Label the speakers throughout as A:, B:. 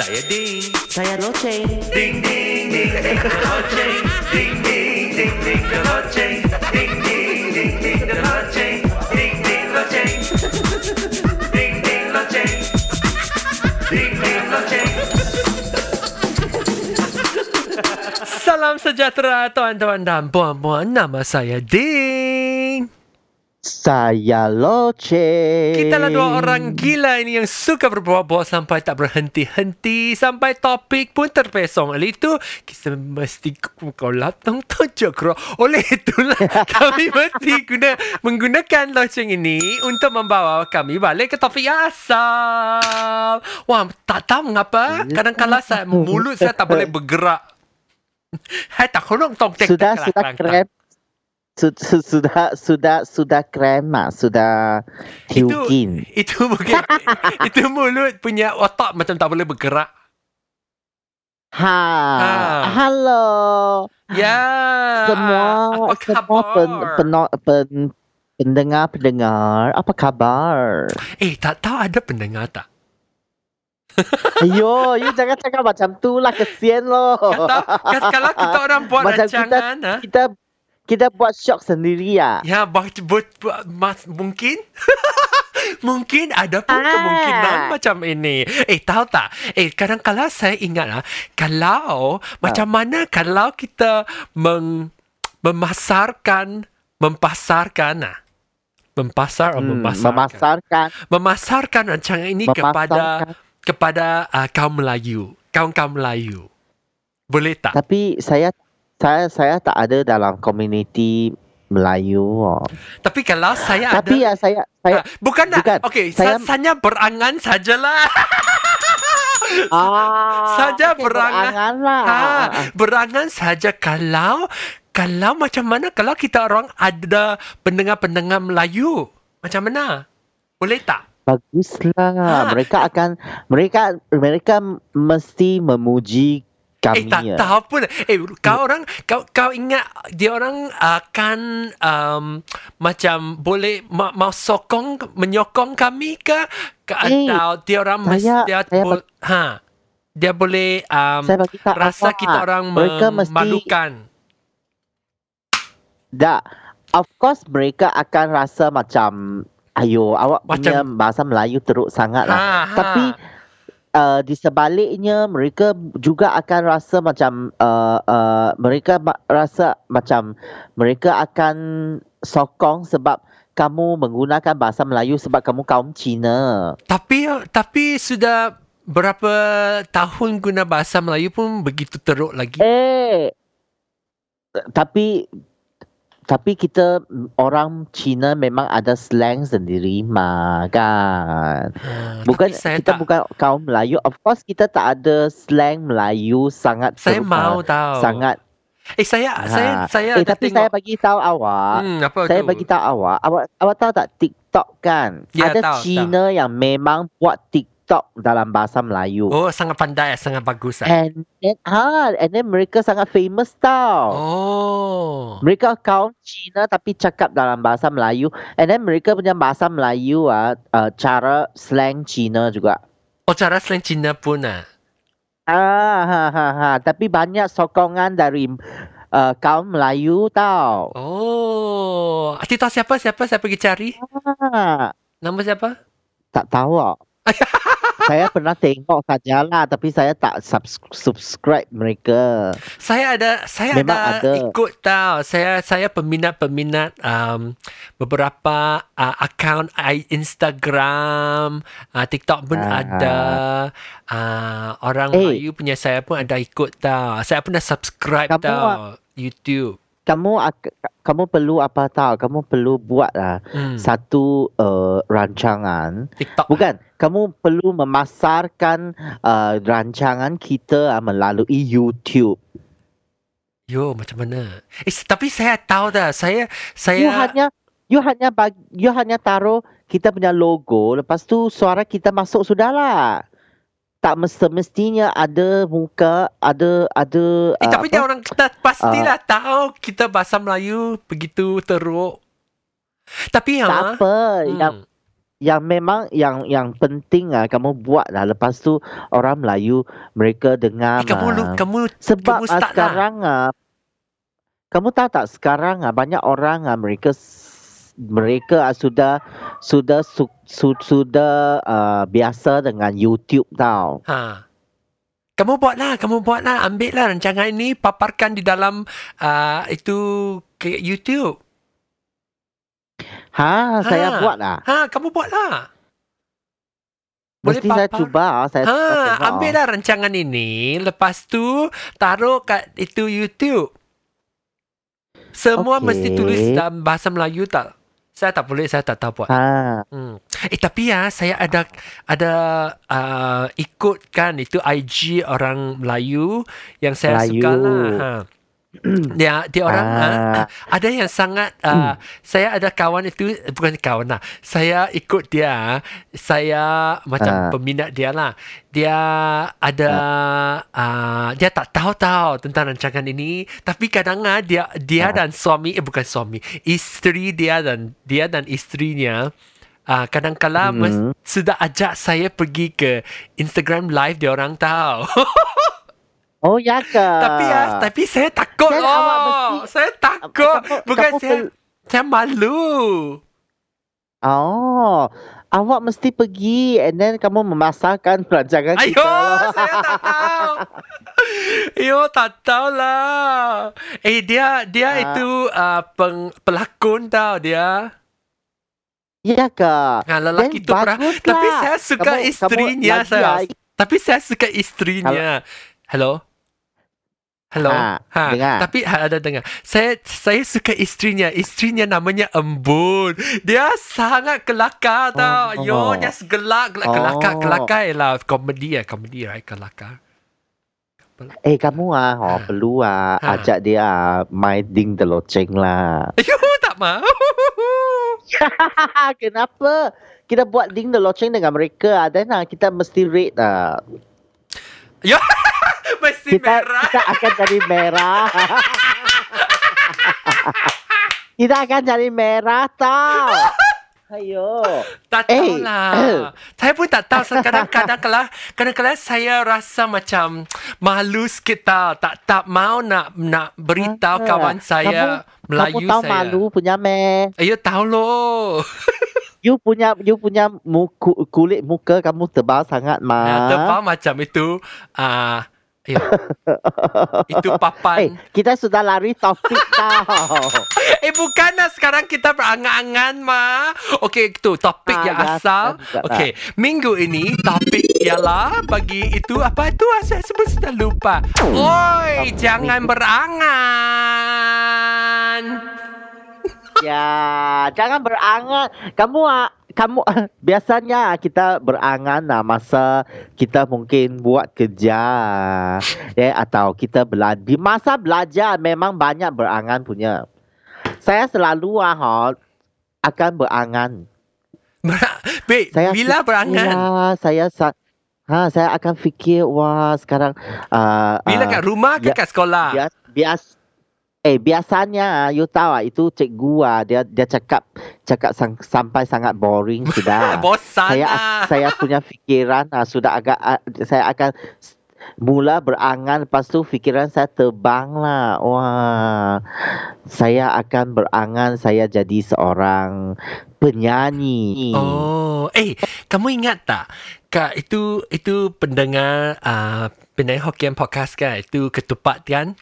A: Saya Ding.
B: Saya loceng.
A: Ding ding ding ding the loceng. Ding ding ding ding the loceng. Ding ding ding ding the loceng. Ding ding loceng. Ding ding loceng. Ding ding loceng. Salam sejahtera tuan-tuan dan puan-puan. Nama saya Ding.
B: Saya loceng.
A: Kita lah dua orang gila ini yang suka berbual-bual sampai tak berhenti-henti. Sampai topik pun terpesong. Oleh itu, kita mesti kalau tujuh kro. Oleh itulah kami mesti guna, menggunakan loceng ini untuk membawa kami balik ke topik yang asal. Wah, tak tahu mengapa. Kadang-kadang saya, mulut saya tak boleh bergerak. Hai tak kurang tong tek
B: Sudah sudah krem. Su- su- Sudah sudah sudah krem ah, sudah hiukin.
A: Itu mungkin itu mulut punya otak macam tak boleh bergerak.
B: Ha.
A: Ha.
B: Halo.
A: Ya.
B: semua
A: apa
B: semua
A: khabar?
B: pen, peno, pen, pendengar pendengar apa kabar?
A: Eh, tak tahu ada pendengar tak?
B: Ayo, you jangan cakap macam tu lah kesian loh.
A: Kata, kalau kita orang buat
B: Macam kita-
A: rancangan, ha?
B: kita kita buat shock sendiri ya.
A: Ya, buat, buat, buat mas, mungkin mungkin ada pun
B: Ah.
A: kemungkinan macam ini. Eh, tahu tak? Eh, kadang-kadang saya ingat lah, kalau macam mana kalau kita meng, memasarkan, mempasarkan lah. Mempasar atau
B: Hmm,
A: memasarkan?
B: memasarkan
A: memasarkan rancangan ini kepada
B: memasarkan.
A: kepada uh, kaum Melayu, kaum-kaum Melayu. Boleh tak?
B: Tapi saya saya saya tak ada dalam komuniti Melayu. Oh.
A: Tapi kalau saya ada
B: Tapi ya saya saya
A: Ah, bukan nak.
B: bukan.
A: Okey,
B: Saya-
A: hanya berangan sajalah.
B: ah
A: Saja
B: okey,
A: berangan.
B: berangan lah.
A: ha,
B: Ah, ah.
A: berangan saja kalau kalau macam mana kalau kita orang ada pendengar-pendengar Melayu. Macam mana? Boleh tak?
B: Baguslah.
A: Ha.
B: Mereka akan mereka mereka mesti memuji
A: Eh
B: kami.
A: tak
B: ya.
A: tahu pun. Eh kau orang kau kau ingat dia orang akan um, macam boleh ma- mau sokong menyokong kami ke, ke
B: Eh,
A: atau dia orang
B: saya-
A: mesti dia,
B: saya
A: bo- ha dia boleh um,
B: Saya bagi tahu
A: rasa
B: awak,
A: kita orang
B: mereka
A: memalukan.
B: Tak. Of course mereka akan rasa macam ayo awak punya bahasa Melayu teruk sangat lah.
A: Ha, ha.
B: Tapi uh, di sebaliknya mereka juga akan rasa macam uh, uh, mereka ma- rasa macam mereka akan sokong sebab kamu menggunakan bahasa Melayu sebab kamu kaum Cina.
A: tapi tapi sudah berapa tahun guna bahasa Melayu pun begitu teruk lagi.
B: Eh tapi tapi kita orang Cina memang ada slang sendiri mah kan.
A: Ha,
B: Bukan
A: saya
B: kita
A: tak,
B: bukan kaum Melayu. Of course kita tak ada slang Melayu sangat
A: saya
B: ter-
A: mau tahu.
B: sangat
A: Eh saya saya
B: Ha.
A: saya
B: eh
A: ada
B: tapi
A: tengok.
B: saya bagi tahu awak,
A: hmm, apa
B: saya
A: tu?
B: bagi tahu awak, awak awak tahu tak TikTok kan?
A: Ya,
B: ada
A: tahu,
B: Cina yang memang buat TikTok dalam bahasa Melayu.
A: Oh, sangat pandai, sangat bagus. ah.
B: And then ah, and then mereka sangat famous tau.
A: Oh.
B: Mereka kaum Cina tapi cakap dalam bahasa Melayu. And then mereka punya bahasa Melayu ah, uh, cara slang Cina juga.
A: Oh, cara slang Cina pun ah.
B: Ah, ha, ha, ha. Tapi banyak sokongan dari uh, kaum Melayu tau.
A: Oh. Tahu siapa? Siapa? Saya pergi cari.
B: Ah,
A: Nama siapa?
B: tak tahu. ah. saya pernah tengok sajalah tapi saya tak subs- subscribe mereka.
A: Saya ada saya
B: Memang
A: ada,
B: ada.
A: ikut tahu. Saya saya peminat-peminat um, beberapa uh, akaun I- Instagram, uh, TikTok pun
B: Ah.
A: ada. Uh, orang
B: Eh.
A: Melayu punya saya pun ada ikut tahu. Saya pernah subscribe
B: Kamu
A: tahu YouTube.
B: Kamu kamu perlu apa tahu? Kamu perlu buatlah
A: Hmm.
B: satu uh, rancangan.
A: TikTok.
B: Bukan, kamu perlu memasarkan uh, rancangan kita uh, melalui YouTube.
A: Yo, macam mana? Eh, tapi saya tahu dah. Saya
B: You
A: saya
B: hanya you hanya bag, you hanya taruh kita punya logo, lepas tu suara kita masuk sudahlah. Tak semestinya ada muka, ada ada
A: Eh,
B: uh,
A: tapi dia
B: apa?
A: orang kita pastilah tahu kita bahasa Melayu begitu teruk. Tapi
B: tak
A: ha,
B: apa. Yang
A: hmm,
B: yang memang yang yang penting ah kamu buat lah lepas tu orang Melayu mereka dengar
A: Eh, kamu lu,
B: ah.
A: kamu
B: sebab
A: kamu
B: ah,
A: lah.
B: sekarang ah kamu tahu tak sekarang ah banyak orang ah mereka mereka ah, sudah sudah su, su, sudah uh, biasa dengan YouTube tau.
A: Ha. Kamu buatlah, kamu buatlah, ambillah rancangan ini, paparkan di dalam uh, itu ke YouTube.
B: Ha, saya
A: Ha.
B: buat lah.
A: Ha, kamu buatlah. Boleh
B: Mesti saya
A: papar.
B: cuba saya cuba
A: Ha,
B: tengok.
A: ambillah rancangan ini, lepas tu taruh kat itu YouTube. Semua
B: Okey.
A: mesti tulis dalam bahasa Melayu tak? Saya tak boleh, saya tak tahu buat.
B: Ha.
A: Hmm. Eh tapi ya saya ada ada uh, ikut kan itu IG orang Melayu yang saya
B: Melayu.
A: suka lah. Ha. Dia dia orang
B: Ah.
A: uh, ada yang sangat uh, saya ada kawan itu bukan kawan lah. Saya ikut dia. Saya macam
B: Ah.
A: peminat dia lah. Dia ada uh, dia tak tahu tahu tentang rancangan ini tapi kadang ah, dia dia
B: Ah.
A: dan suami eh bukan suami, isteri dia dan dia dan istrinya Ah, kadang-kala
B: Hmm.
A: mes- sudah ajak saya pergi ke Instagram live dia orang tahu.
B: Oh ya ke?
A: tapi ya, tapi saya takut
B: Dan awak mesti-
A: Saya takut.
B: Kamu-
A: Bukan
B: kamu
A: saya
B: pel-
A: saya malu.
B: Oh, awak mesti pergi and then kamu memasarkan rancangan
A: Ayo,
B: kita.
A: saya tak tahu. Ayo, tak tahu lah. Eh, dia dia
B: Ah.
A: itu uh, peng, pelakon tau dia.
B: Ya ke?
A: Ha, lelaki tu
B: Then
A: pernah. Tapi saya suka
B: Kamu-
A: istrinya
B: kamu
A: saya.
B: lagi,
A: Tapi saya suka istrinya. Hello? Hello?
B: Ha,
A: ha.
B: dengar.
A: Tapi ha, ada dengar. Saya saya suka istrinya. Istrinya namanya Embun. Dia sangat kelakar tau.
B: Oh.
A: Yo, dia segelak. Gelak, kelakar.
B: Oh.
A: Kelakar ialah komedi ya. Komedi right? Kelakar.
B: Eh kamu ah, oh,
A: Ha.
B: perlu ah
A: Ha.
B: ajak dia ah, main ding the loceng lah.
A: Yo, tak mau.
B: Kenapa? Kita buat ding the loceng dengan mereka ah. Then ah, kita mesti rate ah.
A: Yo, mesti
B: Kita
A: merah.
B: kita akan jadi merah. kita akan jadi merah tau. Ayo.
A: Tak
B: Eh.
A: tahu lah. saya pun tak tahu. Kadang-kadang kalau kadang-kadang saya rasa macam malu sikit tau. Tak tak mau nak nak beritahu
B: Ah,
A: kawan saya Melayu
B: kamu tahu
A: saya.
B: malu punya me.
A: Ayo tahu loh.
B: You punya you punya muku, kulit muka kamu tebal sangat
A: Ha,
B: mah.
A: tebal macam itu. Ah, ayo. itu
B: Eh,
A: papan.
B: kita sudah lari topik tau.
A: Eh, bukan lah. Sekarang kita berangan-angan, Ma. Okey, itu topik
B: Ah,
A: yang
B: ya,
A: asal. Okey, minggu ini topik ialah bagi itu apa itu ah, saya sebut sudah lupa. Oi,
B: Topik
A: jangan berangan.
B: ya, jangan berangan. Kamu ah, kamu biasanya kita berangan lah masa kita mungkin buat kerja ya atau kita belajar. Di masa belajar memang banyak berangan punya. Saya selalu ah ha, akan berangan.
A: Ber- Baik,
B: Saya
A: bila berangan?
B: Ya, saya sa- ha saya akan fikir wah sekarang uh,
A: Bila
B: uh,
A: kat rumah ke
B: ya-
A: kat sekolah?
B: bias bias eh biasanya you tahu ah, itu cikgu ah dia dia cakap cakap sang, sampai sangat boring sudah.
A: Bosan
B: saya
A: lah.
B: saya punya fikiran ah, sudah agak ah, saya akan mula berangan lepas tu fikiran saya terbang lah wah saya akan berangan saya jadi seorang penyanyi
A: Oh, eh, kamu ingat tak? Kak itu itu pendengar uh, pendengar Hokkien podcast kan? Itu ketupat kan?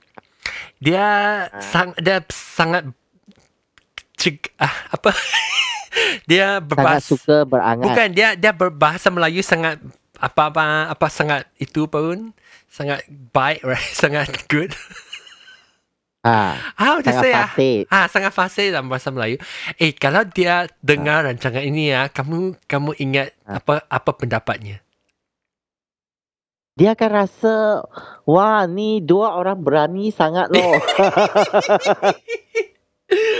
A: Dia sang dia sangat cik, ah, apa? dia
B: sangat
A: berbahasa
B: suka berangan
A: bukan dia dia berbahasa Melayu sangat apa apa apa sangat itu pun sangat baik right sangat good
B: ah
A: how to
B: sangat
A: say ah
B: fasih
A: Ah, sangat fasih dalam bahasa Melayu. Eh, kalau dia dengar rancangan ini ya, kamu kamu ingat
B: Ah.
A: apa apa pendapatnya?
B: Dia akan rasa wah ni dua orang berani sangat loh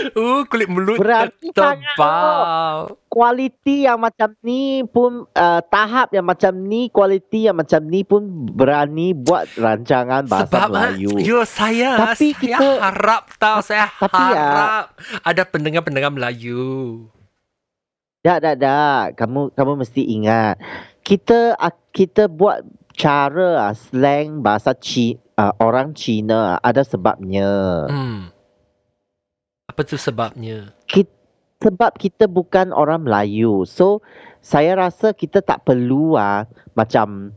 A: Uh, kulit mulut
B: Berani sangat,
A: tebal.
B: kualiti yang macam ni pun uh, tahap yang macam ni kualiti yang macam ni pun berani buat rancangan bahasa
A: Sebab ah,
B: Melayu
A: yo saya
B: Tapi
A: saya
B: kita-
A: harap tahu saya
B: Tapi ya-
A: harap ada pendengar-pendengar Melayu.
B: Tak, tak, tak. Kamu kamu mesti ingat. Kita ak- kita buat cara ah, slang bahasa Ci, ah, orang Cina ada sebabnya.
A: Hmm. Apa tu sebabnya?
B: Kita, sebab kita bukan orang Melayu. So saya rasa kita tak perlu ah macam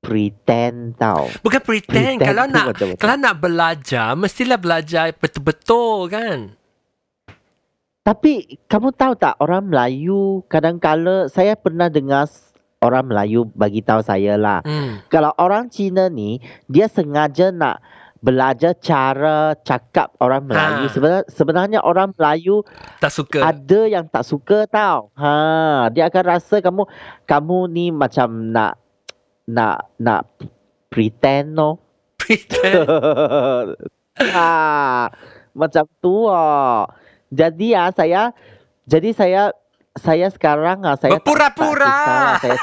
B: pretend tau.
A: Bukan pretend.
B: Pretend
A: kalau nak
B: betul-betul.
A: kalau nak belajar, mestilah belajar betul-betul kan?
B: Tapi kamu tahu tak orang Melayu kadang-kala saya pernah dengar orang Melayu bagi tahu saya lah.
A: Hmm.
B: Kalau orang Cina ni dia sengaja nak belajar cara cakap orang Melayu.
A: Ha.
B: Sebenarnya sebenarnya orang Melayu
A: Tak suka.
B: ada yang tak suka tau. Ha, dia akan rasa kamu kamu ni macam nak nak nak pretend no.
A: pretend.
B: ha, macam tu ah. Jadi ah saya jadi saya saya sekarang ah saya
A: Berpura-pura.
B: saya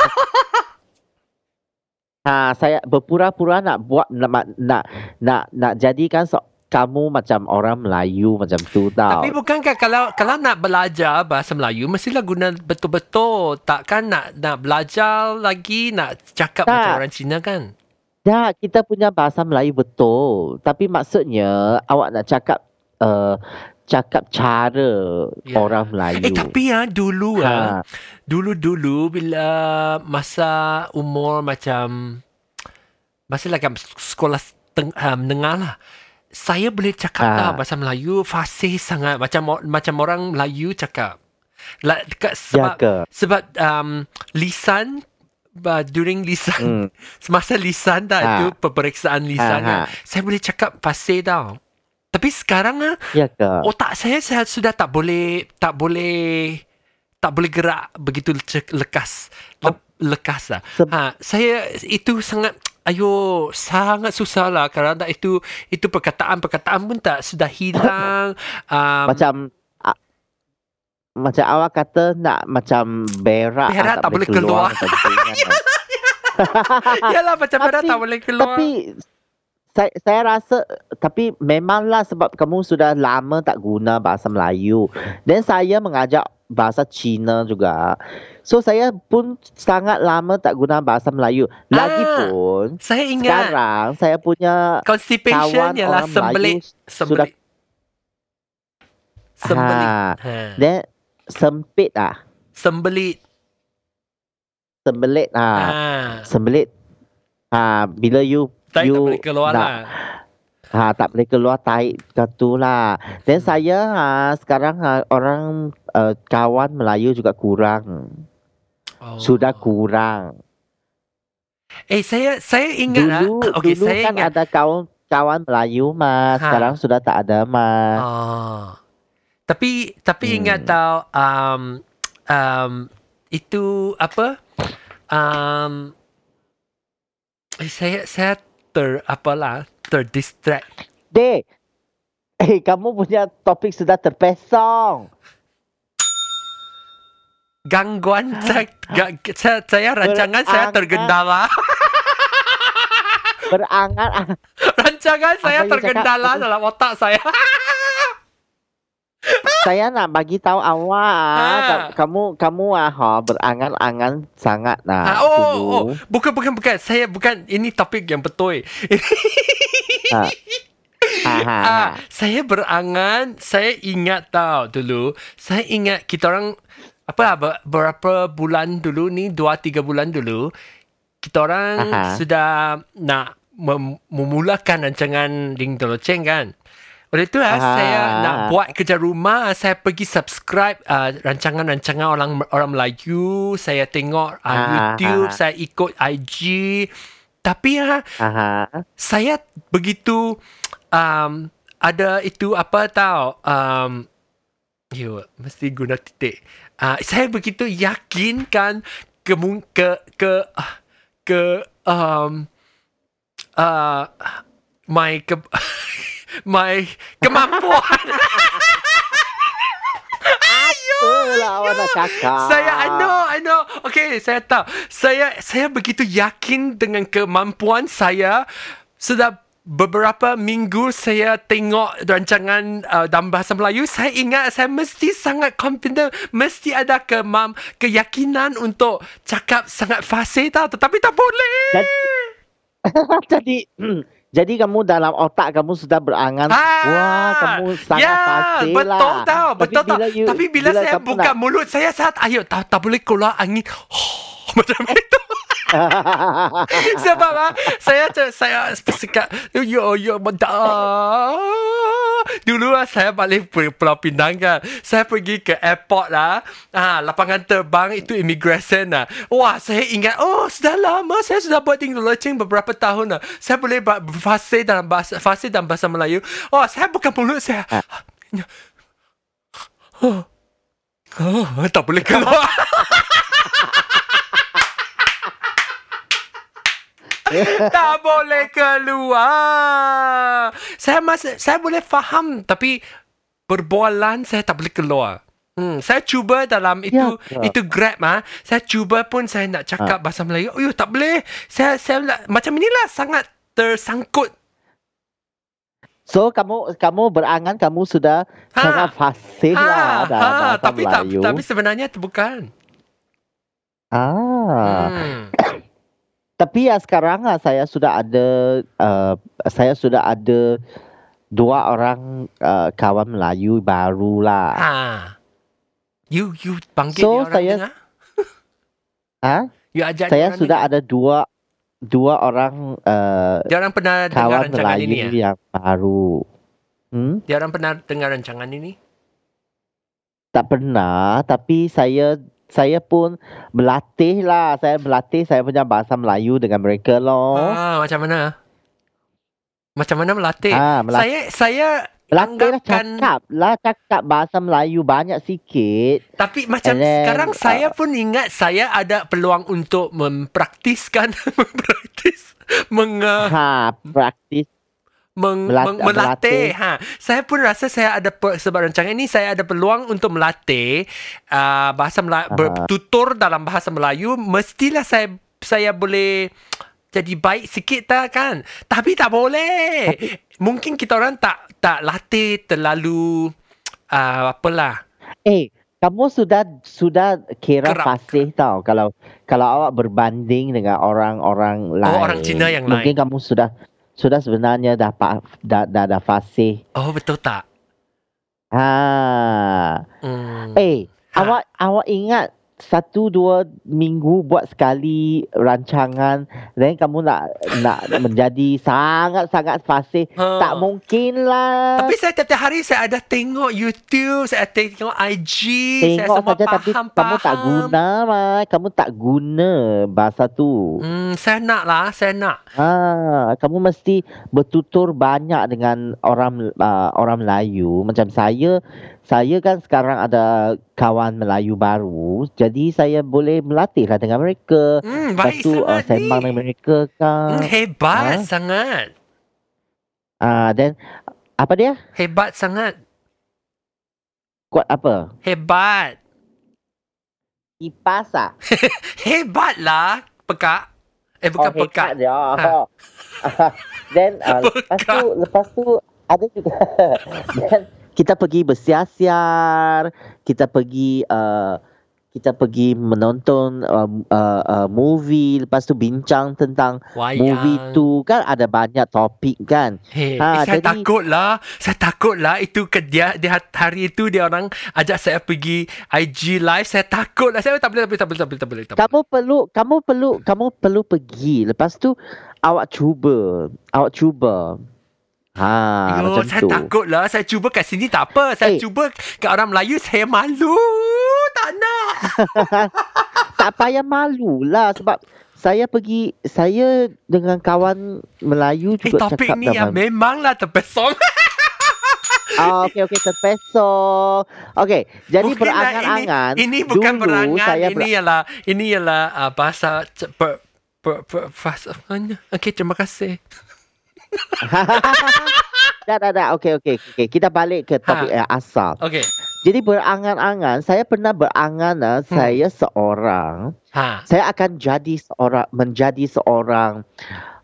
B: Ha, saya berpura-pura nak buat nak nak nak, nak jadikan so, kamu macam orang Melayu macam tu tau.
A: Tapi bukankah kalau kalau nak belajar bahasa Melayu mestilah guna betul-betul. Takkan nak nak belajar lagi nak cakap
B: Tak.
A: macam orang Cina kan?
B: Ya, kita punya bahasa Melayu betul. Tapi maksudnya awak nak cakap uh, cakap cara
A: Ya.
B: orang Melayu.
A: Eh tapi ya dulu ah,
B: ha,
A: dulu-dulu bila masa umur macam masa lagi sekolah teng, uh, menengah lah. Saya boleh cakap
B: Ah.
A: lah bahasa Melayu fasih sangat macam macam orang Melayu cakap. Like, dekat
B: ya
A: sebab
B: ke?
A: sebab um, lisan uh, during lisan
B: Hmm.
A: semasa lisan dah
B: Ha.
A: itu peperiksaan lisan
B: Ha, ha.
A: kan, saya boleh cakap fasih tau. Tapi sekarang ah
B: Ya ke?
A: otak saya saya sudah tak boleh tak boleh tak boleh gerak begitu le- lekas le, lekas lah. Ha, saya itu sangat ayo sangat susah lah kerana itu itu perkataan-perkataan pun tak sudah hilang. um,
B: macam macam awak kata nak macam berak,
A: Berak
B: ah,
A: tak boleh keluar.
B: tu kan.
A: yalah macam
B: Tapi-
A: tak boleh keluar.
B: Tapi saya, saya rasa tapi memanglah sebab kamu sudah lama tak guna bahasa Melayu. Dan saya mengajar bahasa Cina juga. So saya pun sangat lama tak guna bahasa Melayu. Lagipun
A: saya ingat
B: sekarang saya punya
A: constipation
B: kawan
A: ialah
B: orang
A: sembelit
B: Melayu
A: sembelit sembelit.
B: Ha.
A: Ha.
B: dan sempit ah.
A: Sembelit.
B: Sembelit ah.
A: Ha.
B: Sembelit. Ah bila you
A: Tak, boleh keluar
B: nak-
A: lah.
B: Ha, tak boleh keluar tahi katu lah. Dan saya ha, sekarang ha, orang uh, kawan Melayu juga kurang.
A: Oh.
B: Sudah kurang.
A: Eh saya saya ingat
B: Dulu,
A: ah. Okey
B: dulu
A: saya
B: kan
A: ingat.
B: ada kawan kawan Melayu
A: Ha.
B: mas. Sekarang sudah tak ada mas.
A: Ah. Tapi tapi
B: Hmm.
A: ingat tau um, um, itu apa? Um, eh, saya saya ter apalah terdistract.
B: Dek, eh kamu punya topik sudah terpesong.
A: Gangguan saya, ga, saya, saya rancangan saya tergendala.
B: Berangan. ah,
A: rancangan saya tergendala dalam otak saya.
B: saya nak bagi tahu awak.
A: Ha.
B: ah, Kamu kamu ah ha, berangan-angan sangat
A: Ha,
B: nah.
A: oh,
B: dulu.
A: oh, bukan bukan bukan. Saya bukan ini topik yang betul.
B: Ha. Ha, ha, ha.
A: Ah, saya berangan, saya ingat tau dulu. Saya ingat kita orang apa lah, ber- berapa bulan dulu ni, dua tiga bulan dulu, kita orang
B: Aha.
A: sudah nak mem- memulakan rancangan Ding Doloceng kan. Oleh itu lah,
B: Aha.
A: saya nak buat kerja rumah, saya pergi subscribe uh, rancangan-rancangan orang orang Melayu, saya tengok uh,
B: Aha.
A: YouTube, saya ikut IG. Tapi ah,
B: Aha.
A: saya begitu um, ada itu apa tahu um, yo mesti guna titik uh, saya begitu yakinkan ke ke ke ah, ke um, uh, my ke, my kemampuan
B: Itulah awak nak cakap.
A: Saya I know I know Okay saya tahu Saya saya begitu yakin Dengan kemampuan saya Sudah beberapa minggu saya tengok rancangan uh, dalam bahasa Melayu, saya ingat saya mesti sangat confident, mesti ada kemam, keyakinan untuk cakap sangat fasih tau. Tetapi tak boleh.
B: jadi jadi kamu dalam otak kamu sudah berangan
A: Ah,
B: wah kamu sangat
A: ya,
B: fasih
A: betul
B: lah.
A: tau,
B: Tapi
A: betul tau.
B: bila you-
A: Tapi bila, saya
B: kamu
A: buka
B: nak-
A: mulut saya saat ayo tak, tak boleh keluar angin. macam itu. Sebab ah, saya saya sekat yo yo mada. Dulu ah, saya balik pu- Pulau Pinang kan. Saya pergi ke airport lah. Ah, lapangan terbang itu immigration lah. Wah, saya ingat oh sudah lama saya sudah buat tinggal lecing beberapa tahun lah. Saya boleh ba- fasih dalam bahasa fasih dalam bahasa Melayu. Oh, saya bukan mulut saya. Oh, oh, tak boleh keluar. tak boleh keluar. Saya masih saya boleh faham tapi berbualan saya tak boleh keluar. Hmm, saya cuba dalam itu
B: Ya.
A: itu Grab ah. Saya cuba pun saya nak cakap bahasa Melayu. Oh, tak boleh. Saya saya nak- macam inilah sangat tersangkut.
B: so kamu kamu berangan kamu sudah
A: Ha.
B: sangat fasih lah dalam bahasa
A: Ha, tapi
B: Melayu.
A: tapi sebenarnya itu bukan.
B: ah
A: Hmm.
B: Tapi ya sekarang ah, saya sudah ada uh, saya sudah ada dua orang uh, kawan Melayu baru lah.
A: Ha. You you panggil
B: So,
A: dia orang
B: saya-
A: dengar?
B: Ha?
A: You ajak
B: Saya sudah
A: dengar?
B: ada dua dua orang uh,
A: Dia orang pernah dengar
B: kawan
A: rancangan ini
B: Melayu
A: ya?
B: yang baru. Hmm?
A: Dia orang pernah dengar rancangan ini?
B: Tak pernah, tapi saya saya pun berlatih lah. Saya berlatih saya punya bahasa Melayu dengan mereka loh.
A: Ah, macam mana? Macam mana melatih?
B: Ah, melatih,
A: Saya saya
B: melatih lah cakap lah cakap bahasa Melayu banyak sikit.
A: tapi macam
B: And then,
A: sekarang saya
B: uh,
A: pun ingat saya ada peluang untuk mempraktiskan mempraktis meng,
B: Ha, praktis
A: meng,
B: Melat-
A: meng, melatih. Ha, saya pun rasa saya ada pe- sebab rancangan ini saya ada peluang untuk melatih uh, bahasa Melayu
B: Aha.
A: bertutur dalam bahasa Melayu mestilah saya saya boleh jadi baik sikit tak kan tapi tak boleh mungkin kita orang tak tak latih terlalu uh, apalah
B: Eh, kamu sudah sudah kira
A: Kerap.
B: fasih tau kalau kalau awak berbanding dengan orang-orang lain.
A: Oh, orang Cina yang
B: mungkin kamu sudah sudah sebenarnya dah pa- dah dah, dah fasih.
A: oh betul tak
B: Ha.
A: hmm.
B: Eh,
A: Ha.
B: awak awak ingat satu dua minggu buat sekali rancangan dan kamu nak nak menjadi sangat-sangat fasih
A: Ha.
B: tak mungkin lah.
A: Tapi saya tiap-tiap hari saya ada tengok YouTube, saya ada tengok IG, saya
B: Tengok
A: semua
B: saja tapi
A: faham,
B: kamu tak guna mah. Kamu tak guna bahasa tu.
A: Hmm, saya nak lah, saya nak.
B: Ah, kamu mesti bertutur banyak dengan orang uh, orang Melayu. Macam saya, saya kan sekarang ada kawan Melayu baru. Jadi saya boleh melatih lah dengan mereka.
A: Hmm,
B: Lepas
A: baik
B: tu uh, sembang dengan mereka
A: Hmm,
B: kan.
A: hebat
B: Ha?
A: sangat.
B: Ah, then apa dia?
A: Hebat sangat.
B: Kuat apa?
A: Hebat.
B: Kipas ah.
A: Hebat lah, pekak. Eh, bukan
B: oh,
A: pekak.
B: dia.
A: Ha.
B: then uh, lepas tu lepas tu ada juga then kita pergi bersiar-siar, kita pergi uh, kita pergi menonton uh, uh, uh, movie, lepas tu bincang tentang
A: Wayang.
B: movie tu kan ada banyak topik kan.
A: Hey,
B: Ha,
A: eh, saya
B: jadi-
A: takut lah. Saya takut lah. Itu ke dia, dia hari itu dia orang ajak saya pergi IG live. Saya takut lah. Saya tak boleh, tak boleh, tak boleh, tak boleh, tak boleh. Tak boleh.
B: Kamu perlu kamu perlu kamu perlu pergi. Lepas tu awak cuba, awak cuba. Ha,
A: Yo,
B: macam
A: saya
B: tu.
A: takut lah. Saya cuba kat sini tak apa. Saya
B: Eh.
A: cuba kat orang Melayu, saya malu. Tak nak.
B: tak payah malu lah sebab saya pergi saya dengan kawan Melayu
A: Eh,
B: juga
A: topik
B: cakap
A: ni yang
B: dalam
A: memanglah terpesong.
B: ah okey okey terpesong okey jadi
A: Bukan lah,
B: berangan-angan
A: Ini, ini bukan
B: dulu
A: berangan.
B: saya
A: ini ialah ini ialah uh, bahasa ce- per, per, per, bahasa Okey, terima kasih.
B: dah dah dah okey okey okey kita balik ke topik
A: Ha.
B: asal
A: Okey.
B: jadi berangan-angan saya pernah berangan ah,
A: Hmm.
B: saya seorang
A: Ha.
B: saya akan jadi seorang menjadi seorang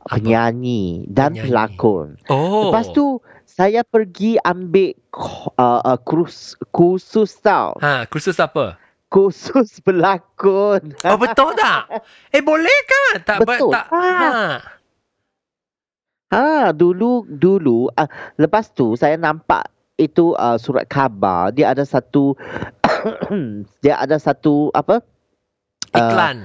A: Apa?
B: penyanyi dan
A: Penyanyi.
B: pelakon.
A: Oh.
B: Lepas tu saya pergi ambil uh, uh, kursus, kursus tau.
A: Ha, kursus apa?
B: Kursus berlakon.
A: Oh betul tak? Eh boleh kan? Tak
B: Betul.
A: tak.
B: Ha.
A: Ha.
B: Ha, dulu dulu uh, lepas tu saya nampak itu uh, surat khabar dia ada satu dia ada satu apa? Uh,
A: Iklan.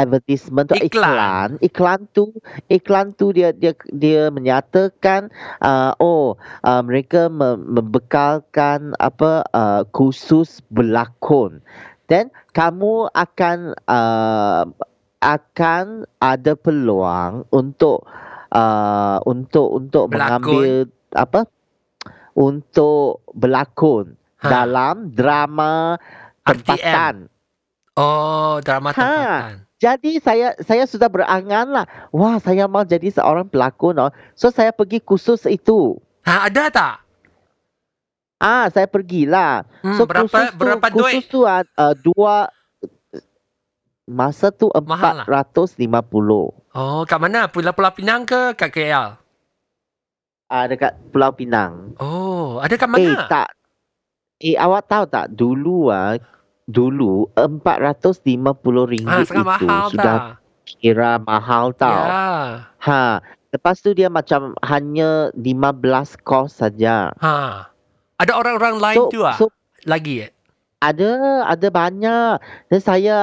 B: advertisement tu
A: Iklan.
B: iklan iklan tu iklan tu dia dia dia menyatakan uh, oh uh, mereka me- membekalkan apa uh, kursus berlakon dan kamu akan uh, akan ada peluang untuk uh, untuk untuk
A: Berlakon.
B: mengambil apa untuk berlakon
A: Ha.
B: dalam drama
A: RTM.
B: tempatan
A: Oh, drama
B: Ha.
A: tempatan.
B: Jadi saya saya sudah berangan lah. Wah, saya mau jadi seorang pelakon. Oh. So saya pergi kursus itu.
A: Ha, ada tak?
B: Ah, saya pergilah.
A: Hmm,
B: so
A: berapa
B: kursus tu,
A: berapa
B: kursus
A: duit?
B: tu uh, uh, dua masa tu
A: Mahal lah.
B: 450.
A: Oh, kat mana? Pulau Pulau Pinang ke kat KL?
B: Ah, dekat Pulau Pinang.
A: Oh, ada kat
B: Eh,
A: mana?
B: tak. Eh, awak tahu tak dulu ah dulu 450 ringgit
A: Ah,
B: itu
A: mahal
B: sudah
A: tak?
B: kira mahal tau.
A: Ya.
B: Ha, lepas tu dia macam hanya 15 kos saja.
A: Ha. Ada orang-orang lain
B: So,
A: tu ah?
B: so
A: Lagi eh?
B: Ada ada banyak. Dan saya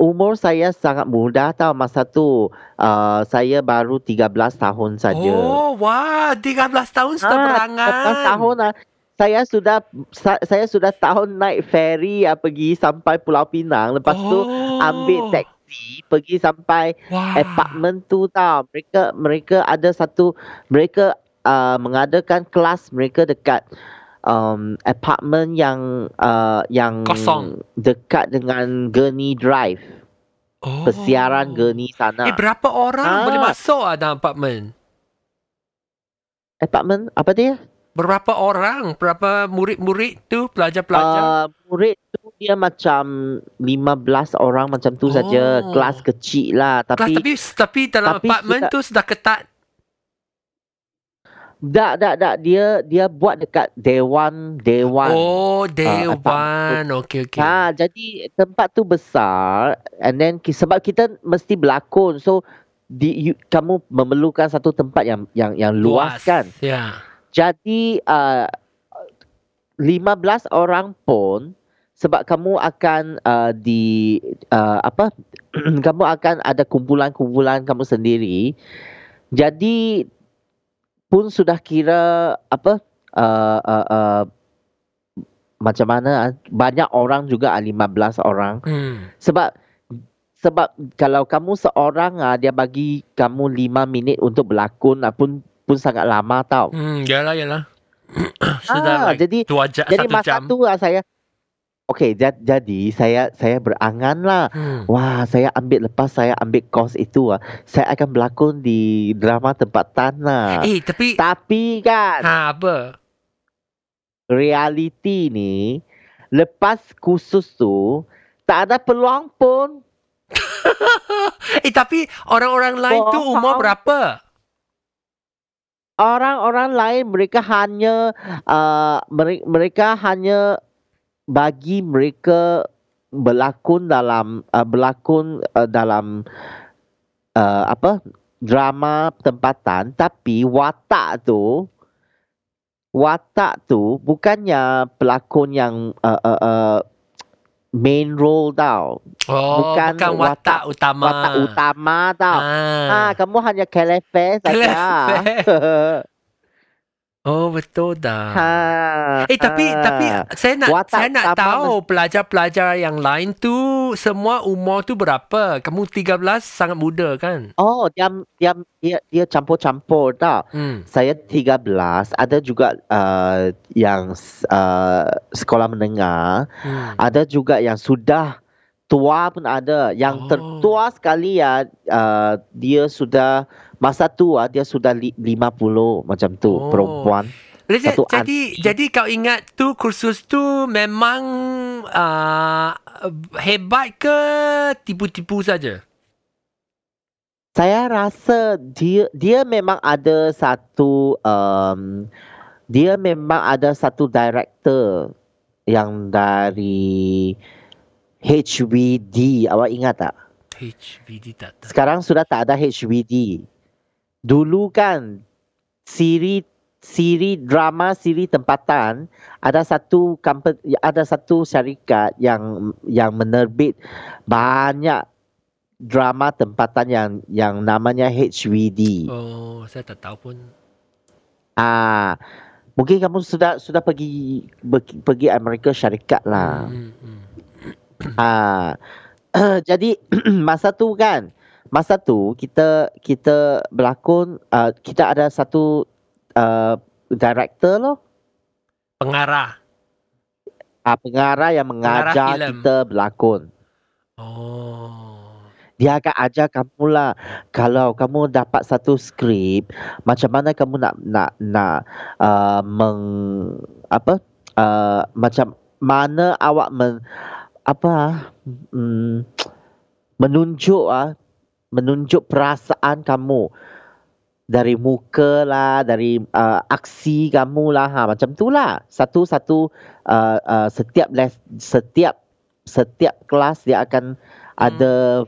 B: umur saya sangat muda tau masa tu. Uh, saya baru 13 tahun saja.
A: Oh, wah, 13 tahun sudah
B: Ah,
A: berangan.
B: 13 tahun lah. Saya sudah sa- saya sudah tahun naik ferry ya pergi sampai Pulau Pinang. Lepas tu
A: oh.
B: ambil taksi pergi sampai
A: Wah.
B: apartment tu tau. Mereka mereka ada satu mereka uh, mengadakan kelas mereka dekat um, apartment yang uh, yang
A: Kosong.
B: dekat dengan Gurney Drive.
A: Oh.
B: Persiaran Gurney sana.
A: Eh, berapa orang
B: Ah.
A: boleh masuk ah dalam apartment?
B: apartment apa dia?
A: Berapa orang? Berapa murid-murid tu, pelajar-pelajar?
B: Uh, murid tu dia macam 15 orang macam tu saja.
A: Oh.
B: Kelas kecil lah.
A: Kelas,
B: Tapi,
A: tapi tapi dalam
B: tapi
A: apartment
B: sudah-
A: tu sudah ketat.
B: Tak, tak, tak. Dia dia buat dekat Dewan. Dewan.
A: Oh,
B: apartment
A: Dewan. Okey, okey.
B: Ha, jadi tempat tu besar and then sebab kita mesti berlakon. So di, you, kamu memerlukan satu tempat yang yang yang luas, kan.
A: Ya.
B: Jadi uh, 15 orang pun sebab kamu akan uh, di uh, apa kamu akan ada kumpulan-kumpulan kamu sendiri. Jadi pun sudah kira apa uh, uh, uh, macam mana ah, banyak orang juga ah, 15 orang
A: Hmm.
B: sebab sebab kalau kamu seorang ah dia bagi kamu 5 minit untuk berlakon ah, pun pun sangat lama tau.
A: Hmm, yalah, yalah. sudah
B: Ah,
A: like
B: jadi
A: dua jam,
B: jadi
A: satu
B: masa
A: jam.
B: tu lah saya Okey, ja- jadi saya saya berangan lah.
A: Hmm.
B: Wah, saya ambil lepas saya ambil kos itu ah, saya akan berlakon di drama tempatan lah.
A: Eh, tapi...
B: Tapi kan
A: Ha, apa?
B: realiti ni lepas kursus tu tak ada peluang pun.
A: Eh, tapi orang-orang lain tu
B: Faham.
A: umur berapa?
B: Orang-orang lain mereka hanya uh, mereka, mereka hanya bagi mereka berlakon dalam uh, berlakon uh, dalam uh, apa drama tempatan tapi watak tu watak tu bukannya pelakon yang uh, uh, uh, main role tau
A: Oh, bukan,
B: Bukan
A: watak,
B: watak-
A: utama.
B: watak utama tau
A: Ah.
B: Ah, kamu hanya kelefe saja.
A: Oh, betul dah.
B: ha.
A: Eh tapi
B: ah.
A: tapi saya nak
B: Watak
A: saya nak tahu pelajar-pelajar yang lain tu semua umur tu berapa? Kamu 13 sangat muda kan?
B: Oh, dia dia dia, dia campur-campur tau.
A: Hmm.
B: Saya 13, ada juga uh, yang uh, sekolah menengah,
A: hmm.
B: ada juga yang sudah tua pun ada. Yang
A: Oh.
B: tertua sekali ya uh, dia sudah masa tua dia sudah li, 50 macam tu
A: Oh.
B: perempuan.
A: Jadi,
B: Satu
A: jadi jadi kau ingat tu kursus tu memang uh, hebat ke tipu-tipu saja?
B: Saya rasa dia dia memang ada satu um, dia memang ada satu director yang dari HVD. Awak ingat tak?
A: HVD tak tahu.
B: Sekarang sudah tak ada HVD. Dulu kan siri siri drama siri tempatan ada satu company ada satu syarikat yang yang menerbit banyak drama tempatan yang yang namanya HVD.
A: Oh, saya tak tahu pun.
B: Ah, mungkin kamu sudah sudah pergi pergi, pergi Amerika Syarikat lah.
A: Hmm, hmm.
B: Ah, jadi masa tu kan, masa tu kita kita berlakon, uh, kita ada satu uh, director loh,
A: Pengarah.
B: uh, pengarah yang
A: Pengarah
B: mengajar
A: filem.
B: kita berlakon.
A: Oh.
B: Dia akan ajar kamu lah kalau kamu dapat satu skrip macam mana kamu nak nak nak uh, meng apa uh, macam mana awak men apa ah, mm, menunjuk ah menunjuk perasaan kamu. Dari muka lah dari uh, aksi kamu lah. Ha macam tu lah. Satu satu uh, uh, setiap les setiap setiap kelas dia akan ada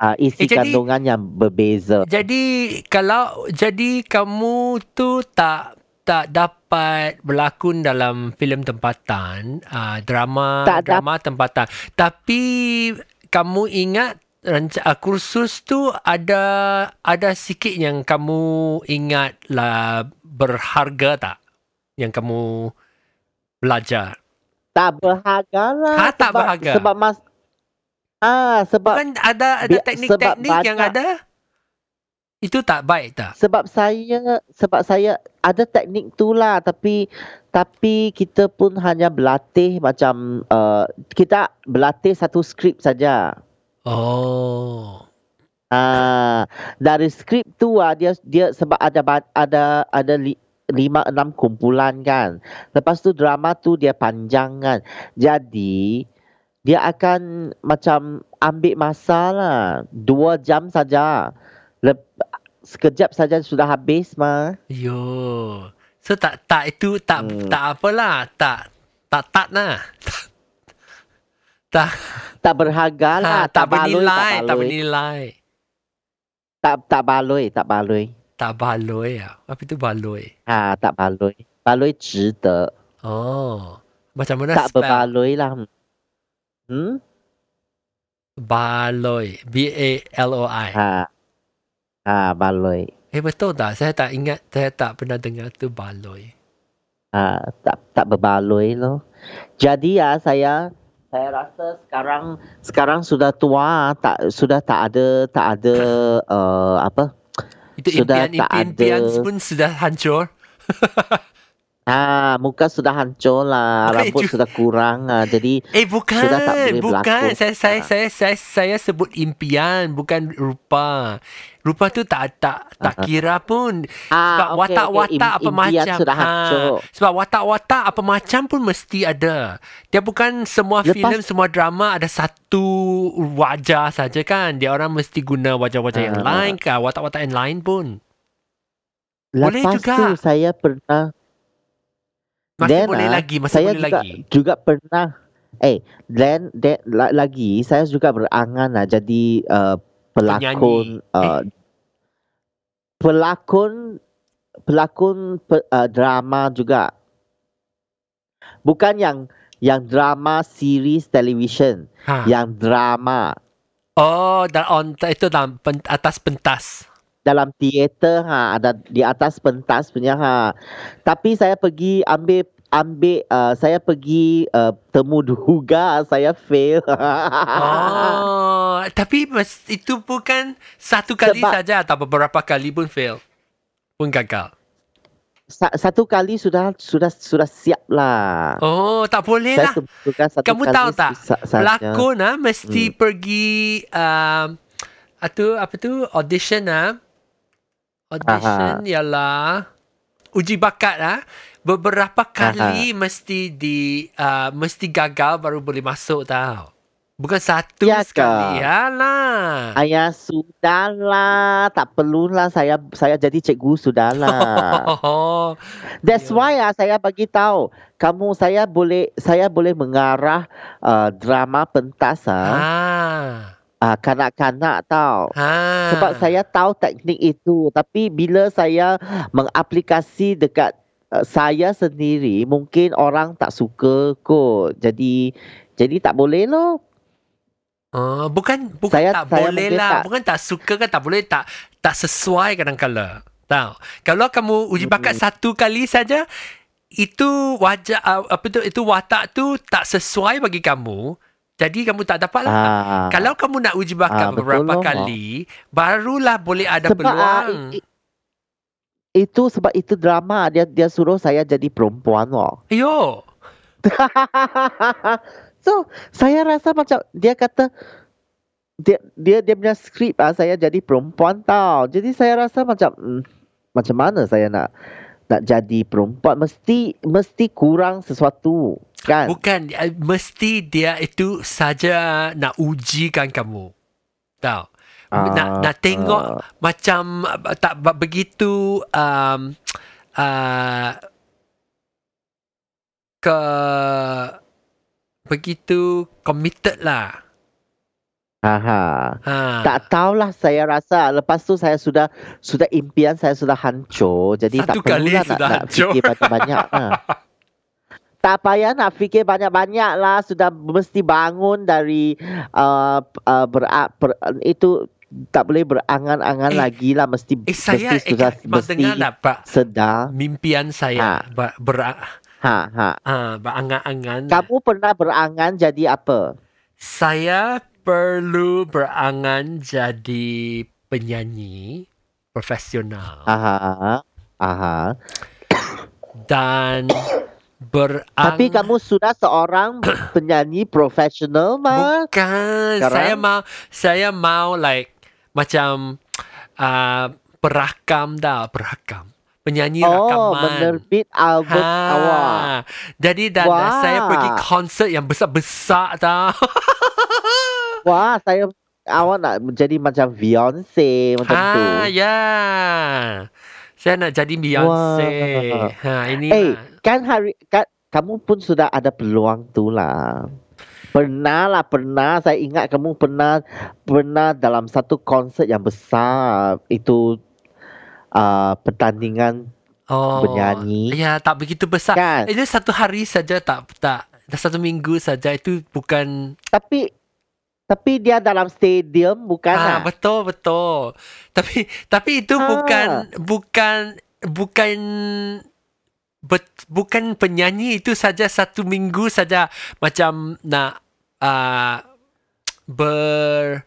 B: uh, isi
A: Eh, jadi-
B: kandungan yang berbeza.
A: Jadi kalau jadi kamu tu tak tak dapat berlakon dalam filem tempatan, uh, drama
B: Tak dap-
A: drama tempatan. Tapi kamu ingat uh, kursus tu ada ada sikit yang kamu ingat lah berharga tak? Yang kamu belajar.
B: tak berharga lah
A: Ha, tak
B: sebab,
A: berharga.
B: sebab mas ah sebab
A: Bukan ada ada teknik-teknik yang ada? Itu tak baik tak?
B: sebab saya sebab saya ada teknik tu lah tapi tapi kita pun hanya berlatih macam uh, kita berlatih satu skrip saja.
A: Oh.
B: Ah dari skrip tu ah dia dia sebab ada ada ada li, lima enam kumpulan kan. Lepas tu drama tu dia panjang kan. Jadi dia akan macam ambil masa lah. Dua jam saja. Lep, sekejap saja sudah habis mah.
A: Yo. So tak tak itu tak
B: Hmm.
A: tak apalah, tak tak tak lah. tak
B: Tak berharga lah.
A: ha, tak,
B: baloi,
A: bernilai, tak
B: baloi.
A: bernilai.
B: Tak, tak baloi, tak baloi.
A: Tak baloi ah. Apa itu baloi?
B: Ha, tak baloi. Baloi 值得.
A: Oh. Macam mana
B: Tak
A: spell?
B: berbaloi lah. Hmm?
A: Baloi. B A L O I.
B: Ha. Ha, baloi.
A: Eh betul tak? Saya tak ingat, saya tak pernah dengar tu baloi.
B: Ha, tak tak berbaloi loh. Jadi ya saya saya rasa sekarang sekarang sudah tua tak sudah tak ada tak ada uh, apa
A: Itu
B: Sudah
A: impian
B: tak
A: impian
B: ada.
A: pun sudah hancur.
B: Ah, muka sudah hancur lah, rambut
A: ju-
B: sudah kurang ah. Jadi
A: Eh bukan,
B: Sudah tak boleh
A: bukan.
B: berlakon.
A: Saya saya
B: Ah.
A: saya saya saya sebut impian bukan rupa. Rupa tu tak tak tak kira pun. Sebab
B: ah, okey,
A: watak-watak
B: okey,
A: apa
B: impian
A: macam.
B: sudah
A: Ha,
B: hancur.
A: sebab watak-watak apa macam pun mesti ada. Dia bukan semua
B: Lepas-
A: filem, semua drama ada satu wajah saja kan. Dia orang mesti guna wajah-wajah yang
B: Ah.
A: lain kan, watak-watak yang lain pun. Boleh
B: Lepas
A: juga.
B: tu saya pernah
A: Masih
B: Then,
A: boleh
B: ah,
A: lagi, masih
B: saya
A: boleh
B: juga
A: lagi.
B: juga pernah eh then, then la, lagi saya juga berangan lah jadi uh, pelakon
A: Penyanyi.
B: uh, pelakon pelakon pe, uh, drama juga bukan yang yang drama series television
A: Ha.
B: yang drama
A: Oh, dan on itu dalam pen, atas pentas.
B: dalam teater ha ada di atas pentas punya ha tapi saya pergi ambil ambil uh, saya pergi uh, temu duga saya fail
A: Oh, tapi mas, itu bukan satu kali
B: Sebab-
A: saja atau beberapa kali pun fail. Pun gagal.
B: Sa- satu kali sudah sudah sudah siap lah
A: Oh, tak boleh
B: saya
A: lah.
B: satu
A: Kamu tahu tak? Pelakon ah mesti
B: Hmm.
A: pergi um, atau apa tu audition ah. Audition ialah uji bakat ah. Beberapa kali mesti di uh, mesti gagal baru boleh masuk tau. Bukan satu
B: Ya
A: sekali. Alah.
B: Ayah sudahlah, tak perlulah saya saya jadi cikgu sudahlah. That's
A: Ya.
B: why ah saya bagi tahu kamu saya boleh saya boleh mengarah uh, drama pentas ah
A: ah.
B: uh, kanak-kanak tau.
A: Ah.
B: Sebab saya tahu teknik itu tapi bila saya mengaplikasi dekat uh, saya sendiri mungkin orang tak suka kot. Jadi jadi tak boleh loh.
A: Oh, bukan bukan
B: Saya-
A: tak
B: saya
A: boleh lah.
B: tak-
A: Bukan tak suka kan tak boleh tak tak sesuai kadang-kala. Tahu. Kalau kamu uji bakat satu kali saja itu wajah uh, apa tu itu watak tu tak sesuai bagi kamu. Jadi kamu tak dapat lah.
B: Ah.
A: Kalau kamu nak uji bakat
B: Ah, betul
A: beberapa
B: loh.
A: kali, barulah boleh ada
B: sebab ah,
A: peluang.
B: i- i- itu sebab itu drama dia dia suruh saya jadi perempuan loh.
A: Yo.
B: so saya rasa macam dia kata dia dia dia punya skrip ah saya jadi perempuan tau. Jadi saya rasa macam hmm, macam mana saya nak nak jadi perempuan mesti mesti kurang sesuatu kan?
A: Bukan uh, mesti dia itu saja nak ujikan kamu. Tahu. Nak nak tengok
B: ah.
A: macam uh, tak begitu um, uh, ke begitu committed lah.
B: Aha.
A: Ha.
B: Tak tahulah saya rasa lepas tu saya sudah sudah impian saya sudah hancur jadi
A: Satu
B: tak perlulah nak, nak
A: hancur.
B: fikir banyak-banyak lah. tak payah nak fikir banyak-banyak lah sudah mesti bangun dari uh, uh, ber, ber, itu tak boleh berangan-angan
A: Eh,
B: lagi lah. Mesti
A: Eh saya
B: mesti
A: eh,
B: sudah
A: abang
B: mesti
A: dengar tak Pak?
B: sedar.
A: Mimpian saya
B: Ha.
A: ber, ber,
B: ha ha.
A: ha, berangan-angan.
B: kamu pernah berangan jadi apa?
A: Saya perlu berangan jadi penyanyi profesional.
B: Aha aha.
A: Dan berang
B: tapi kamu sudah seorang penyanyi profesional mah
A: bukan.
B: Sekarang?
A: saya mau saya mau like macam uh, berakam dah berakam penyanyi
B: oh
A: rakaman
B: menerbit album awak
A: Jadi dah, dah
B: Wah.
A: saya pergi konsert yang besar-besar tau.
B: Wah, saya awak nak menjadi macam Beyonce macam tu.
A: ha, ya. Saya nak jadi Beyonce.
B: Wah.
A: Ha, ini
B: Eh,
A: lah.
B: kan hari kan kamu pun sudah ada peluang tu lah. Pernah lah, pernah. Saya ingat kamu pernah pernah dalam satu konsert yang besar itu uh, pertandingan
A: Oh.
B: bernyanyi.
A: Ya, tak begitu besar.
B: Kan?
A: Itu satu hari saja tak tak dah satu minggu saja itu bukan
B: Tapi tapi dia dalam stadium bukan
A: ah
B: lah.
A: betul betul. Tapi tapi itu
B: Ah.
A: bukan bukan bukan bet, bukan penyanyi itu saja satu minggu saja macam nak uh, ber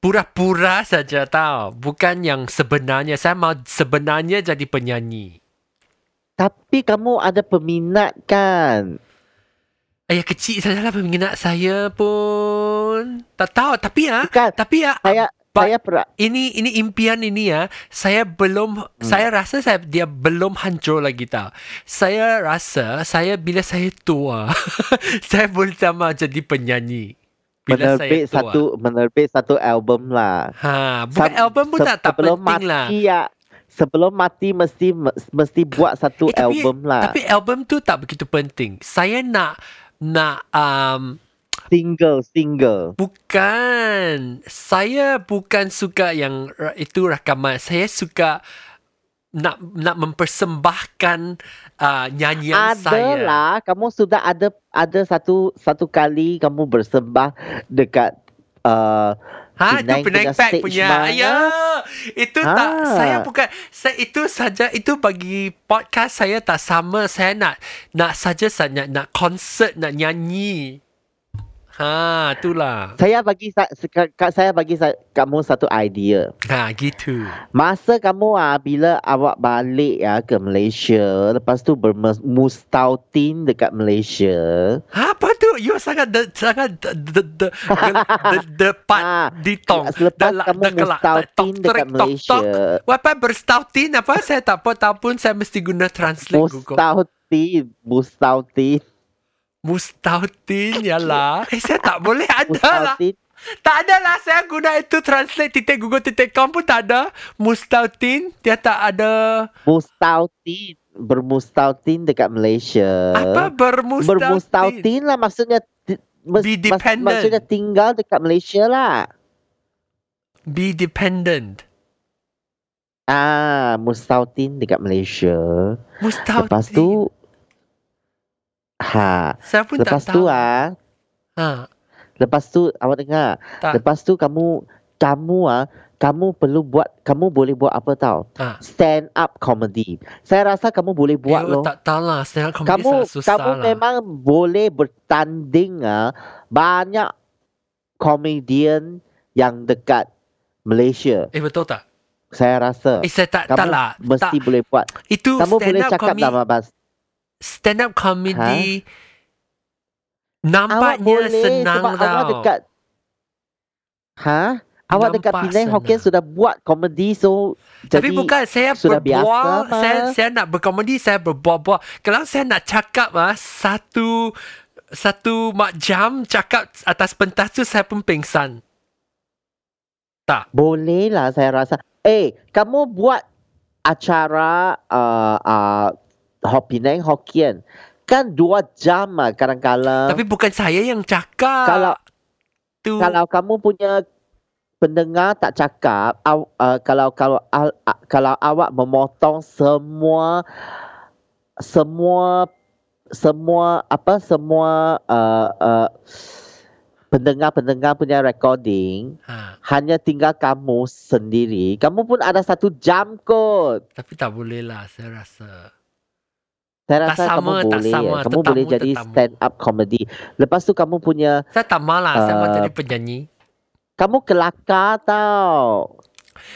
A: pura-pura saja tahu bukan yang sebenarnya saya mau sebenarnya jadi penyanyi
B: Tapi kamu ada peminat kan?
A: ayah kecil sajalah peminat saya pun tak tahu tapi ya
B: Bukan.
A: tapi ya
B: Saya
A: But-
B: saya pernah
A: ini ini impian ini ya saya belum hmm. saya rasa saya dia belum hancur lagi tau. Saya rasa saya bila saya tua saya boleh sama jadi penyanyi. Bila
B: menerbit
A: saya tua.
B: satu menerbit satu album lah.
A: ha bukan
B: Sam-
A: album pun
B: se-
A: tak tak penting
B: mati
A: lah
B: ya. Sebelum mati mesti mesti buat satu
A: Eh, tapi-
B: album lah.
A: tapi album tu tak begitu penting. Saya nak nak um,
B: single single.
A: Bukan. Saya bukan suka yang itu rakaman. Saya suka nak nak mempersembahkan uh, nyanyian
B: Ada
A: saya.
B: lah, kamu sudah ada ada satu satu kali kamu bersembah dekat uh,
A: Ha, itu
B: Penang
A: Penang
B: punya
A: Pack punya.
B: mana?
A: Ya. Itu tak
B: Ah.
A: saya bukan saya itu saja itu bagi podcast saya tak sama. Saya nak nak saja saya nak, nak konsert nak nyanyi. Ha, itulah.
B: saya bagi sa- saya bagi kamu satu idea.
A: Ha, gitu.
B: Masa kamu ah bila awak balik ya ke Malaysia, lepas tu bermustautin dekat Malaysia.
A: Ha, apa tu? You sangat de, sangat de, de, de, de, depan
B: Ah,
A: di tong.
B: Selepas
A: Dah-
B: kamu
A: kelak.
B: mustautin
A: Tok,
B: dekat Malaysia.
A: Apa berstautin apa? Saya tak apa tahu pun saya mesti guna translate Google.
B: Mustautin, mustautin.
A: Mustautin yalah. Eh saya tak boleh ada lah.
B: Mustautin.
A: Tak ada lah saya guna itu translate titik google titik com pun tak ada. Mustautin dia tak ada.
B: Mustautin. Bermustautin dekat Malaysia.
A: Apa bermustautin?
B: Bermustautin lah maksudnya mes-
A: Be
B: mas-
A: dependent.
B: maksudnya tinggal dekat Malaysia lah.
A: Be dependent.
B: Ah, Mustautin dekat Malaysia.
A: Mustautin.
B: Lepas tu ha,
A: saya pun
B: lepas
A: tak
B: tu
A: tahu.
B: ah,
A: Ha,
B: lepas tu awak dengar.
A: tak.
B: Lepas tu kamu kamu ah kamu perlu buat kamu boleh buat apa tau?
A: Ha.
B: Stand up comedy. Saya rasa kamu boleh buat
A: Eh,
B: loh.
A: tak tahu lah. Saya komedi
B: kamu
A: sangat susah
B: kamu
A: lah.
B: memang boleh bertanding ah banyak komedian yang dekat Malaysia.
A: Eh betul tak?
B: Saya rasa
A: Eh saya tak,
B: kamu
A: tak lah.
B: mesti
A: tak.
B: boleh buat.
A: Itu
B: kamu
A: stand
B: boleh
A: up
B: cakap
A: comedy.
B: dalam bahasa
A: Stand up comedy.
B: Awak
A: Nampaknya
B: boleh
A: senang
B: sebab
A: tau.
B: awak dekat Ha? Awak dekat
A: Nampak
B: Penang Hokkien sudah buat komedi so
A: Tapi
B: jadi
A: bukan saya
B: sudah
A: berbual,
B: biasa,
A: saya saya nak berkomedi, saya berbual-bual. Kalau saya nak cakap ah satu satu mak jam cakap atas pentas tu saya pun pingsan. Tak.
B: boleh lah saya rasa. Eh, kamu buat acara uh, uh, Ho- Penang Hokkien kan dua jam lah kadang-kadang.
A: Tapi bukan saya yang cakap.
B: kalau
A: tu
B: kalau kamu punya pendengar tak cakap, aw, uh, kalau kalau al, uh, kalau awak memotong semua semua semua apa semua uh, uh, pendengar-pendengar punya recording
A: ha,
B: hanya tinggal kamu sendiri. Kamu pun ada satu jam kot.
A: tapi tak boleh lah saya rasa.
B: Saya
A: Tak
B: rasa
A: sama,
B: kamu
A: tak
B: boleh.
A: sama.
B: Kamu
A: Tetamu,
B: boleh jadi
A: tetamu.
B: stand up comedy. Lepas tu kamu punya
A: Saya tak malah saya mau
B: Uh,
A: jadi penyanyi.
B: kamu kelakar tau.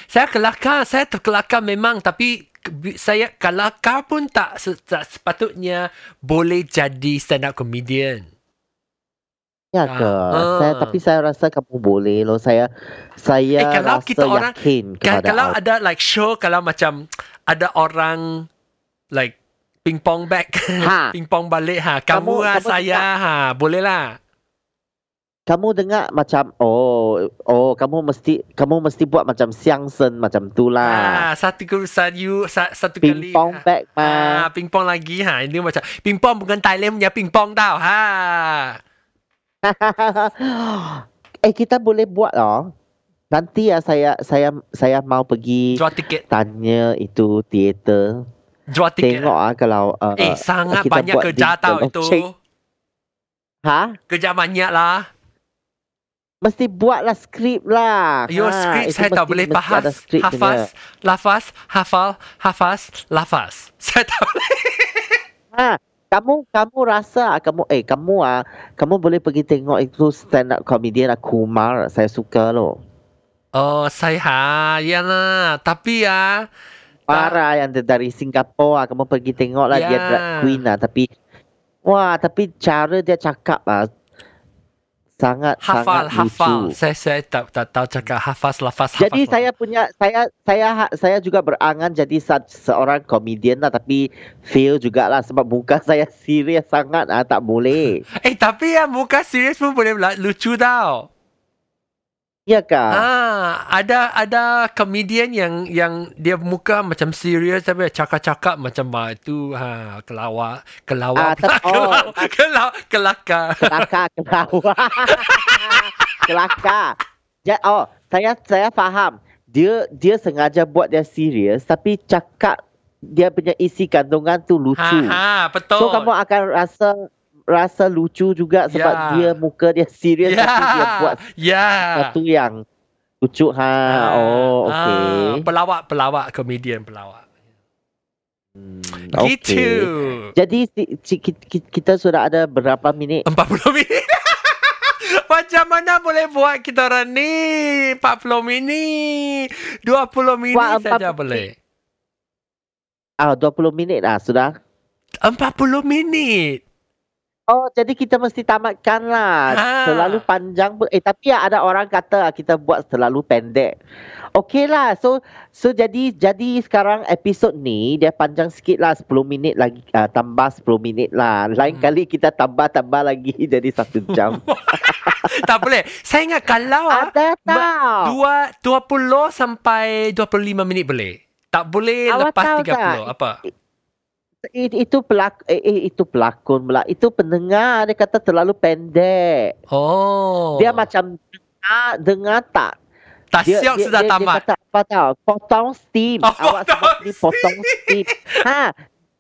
A: Saya kelakar, saya terkelakar memang tapi saya kelakar pun tak, se- tak sepatutnya boleh jadi stand up comedian.
B: Ya
A: Ah,
B: ke?
A: ah.
B: Saya tapi saya rasa kamu boleh loh. Saya saya
A: Eh, kalau
B: rasa
A: kita orang-
B: yakin kepada
A: kalau ada like show kalau macam ada orang like pingpong back,
B: Ha.
A: pingpong balik ha, kamu,
B: Kamu-
A: lah
B: kamu
A: saya ha, boleh lah.
B: kamu dengar macam oh oh kamu mesti kamu mesti buat macam siang sen macam tu lah.
A: Ha, satu kurusan you sa, satu kali.
B: Pingpong
A: ha.
B: back mah.
A: Ha, pingpong lagi ha. Ini macam pingpong bukan Thailand punya pingpong tau. Ha.
B: eh kita boleh buat loh. Nanti ya saya saya saya mau pergi
A: Jual tiket.
B: tanya itu teater.
A: Jual tiket.
B: Tengok ah kalau uh,
A: Eh, sangat banyak kerja tau itu.
B: Ha?
A: Kerja banyak lah.
B: Mesti buatlah skrip lah.
A: Your skrip
B: itu
A: saya tak boleh bahas.
B: skrip punya.
A: Hafaz, lafaz, hafal, hafaz, lafaz. Saya tak boleh.
B: Ha, kamu kamu rasa kamu eh kamu ah kamu boleh pergi tengok itu stand up comedian ah, Kumar saya suka loh.
A: Oh, saya ha, yalah. Tapi ya,
B: Parah yang dari Singapura ah, kamu pergi tengok lah dia
A: Ya.
B: drag queen lah tapi wah tapi cara dia cakap ah sangat
A: hafal,
B: sangat
A: hafal.
B: lucu.
A: Saya saya tak tak tahu cakap hafaz, lafaz, hafaz.
B: Jadi saya punya saya saya ha- saya juga berangan jadi seorang komedian lah tapi fail jugalah sebab muka saya serius sangat ah tak boleh.
A: Eh, tapi ya muka serius pun boleh la- lucu tau.
B: Ya kah?
A: Ah, ada ada komedian yang yang dia muka macam serius tapi cakap-cakap macam ah, itu ha kelawar kelawar
B: Ah, tep- oh,
A: kelawar kelawar kelakar.
B: kelakar kelawar kelakar ja, oh saya saya faham dia dia sengaja buat dia serius tapi cakap dia punya isi kandungan tu lucu
A: Ha ha betul.
B: so kamu akan rasa rasa lucu juga sebab
A: Ya.
B: dia muka dia serius
A: ya.
B: tapi dia buat
A: ya.
B: sesuatu yang lucu ha oh okey
A: Ah, pelawak pelawak komedian pelawak.
B: Hmm,
A: Gitu.
B: okey. jadi si, si, ki- kita sudah ada berapa minit
A: 40 minit. Macam mana boleh buat kita orang ni 40 minit 20 minit saja
B: 40
A: boleh
B: ah 20 minit lah sudah
A: 40 minit
B: Oh, jadi kita mesti tamatkan lah.
A: Ha.
B: Terlalu panjang pun. Eh, tapi ada orang kata kita buat terlalu pendek. Okey lah. So, so jadi jadi sekarang episod ni dia panjang sikit lah. 10 minit lagi. Uh, tambah 10 minit lah. Lain
A: Hmm.
B: kali kita tambah-tambah lagi jadi satu jam.
A: tak boleh. Saya ingat kalau ah,
B: ada
A: ba-
B: tau.
A: dua 20 sampai 25 minit boleh. Tak boleh
B: Awak
A: lepas
B: tahu
A: 30.
B: tak?
A: Apa?
B: It, itu pelak eh, eh, itu pelakon pula. Itu pendengar dia kata terlalu pendek.
A: Oh.
B: Dia macam dengar, dengar tak
A: tak
B: dia,
A: siap
B: dia,
A: sudah
B: dia,
A: tamat.
B: Dia kata apa tau? Potong steam.
A: Oh,
B: Awak
A: potong
B: sebab ni potong steam. ha.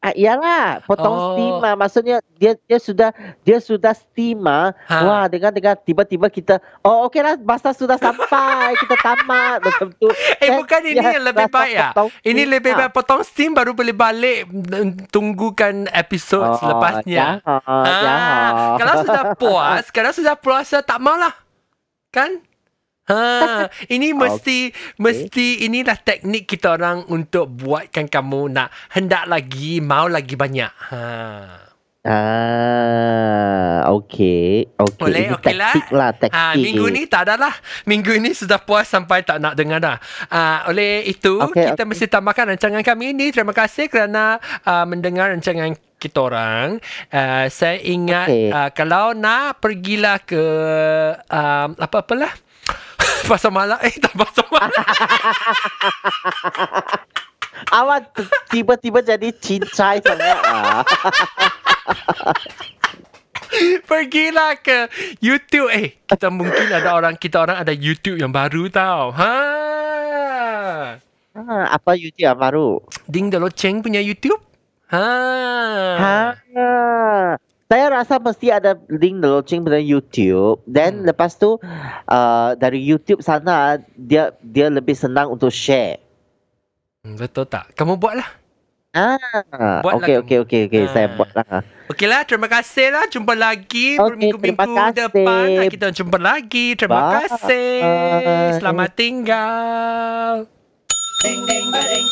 B: Ah, iyalah, potong
A: Oh.
B: steam ah. Maksudnya dia dia sudah dia sudah steam ah.
A: Ha.
B: Wah, dengan dengan tiba-tiba kita oh okeylah masa sudah sampai kita tamat macam tu.
A: Eh
B: Kan
A: bukan ini yang lebih baik ya. Ini
B: steam
A: lebih baik potong steam baru boleh balik mm, tunggukan episod
B: Oh,
A: selepasnya.
B: jangan,
A: Ah,
B: jangan.
A: kalau sudah puas, kalau sudah puasa tak maulah. Kan? Ha, ini mesti mesti inilah teknik kita orang untuk buatkan kamu nak hendak lagi, mau lagi banyak. Ha.
B: Ah, okey. Okey.
A: Boleh,
B: Ini
A: okey lah.
B: taktik lah, taktik.
A: Ha, minggu ni tak ada lah. Minggu ni sudah puas sampai tak nak dengar dah. Uh, oleh itu,
B: Okey,
A: kita
B: okey.
A: mesti tambahkan rancangan kami ini. Terima kasih kerana uh, mendengar rancangan kita orang. Uh, saya ingat
B: Okey.
A: uh, kalau nak pergilah ke um, apa-apalah. Pasar malam. Eh, tak pasar malam.
B: Awak tiba-tiba jadi cincai sangat. Ah.
A: Pergilah ke YouTube. Eh, kita mungkin ada orang, kita orang ada YouTube yang baru tau. Ha.
B: Ah, apa YouTube yang baru?
A: Ding the Loceng punya YouTube. Ha.
B: Ha. Saya rasa mesti ada link the launching pada YouTube. Then
A: Hmm.
B: lepas tu uh, dari YouTube sana dia dia lebih senang untuk share.
A: Hmm, Betul tak? Kamu buatlah.
B: Ah,
A: Buatlah
B: okey
A: kamu.
B: okey okey okey
A: Ah.
B: saya buatlah.
A: Okeylah, terima kasih lah. Jumpa lagi
B: Okey,
A: berminggu-minggu
B: terima kasih.
A: depan. Kita jumpa lagi. Terima
B: Bye.
A: kasih. Selamat tinggal. Ding, ding, ba, ding.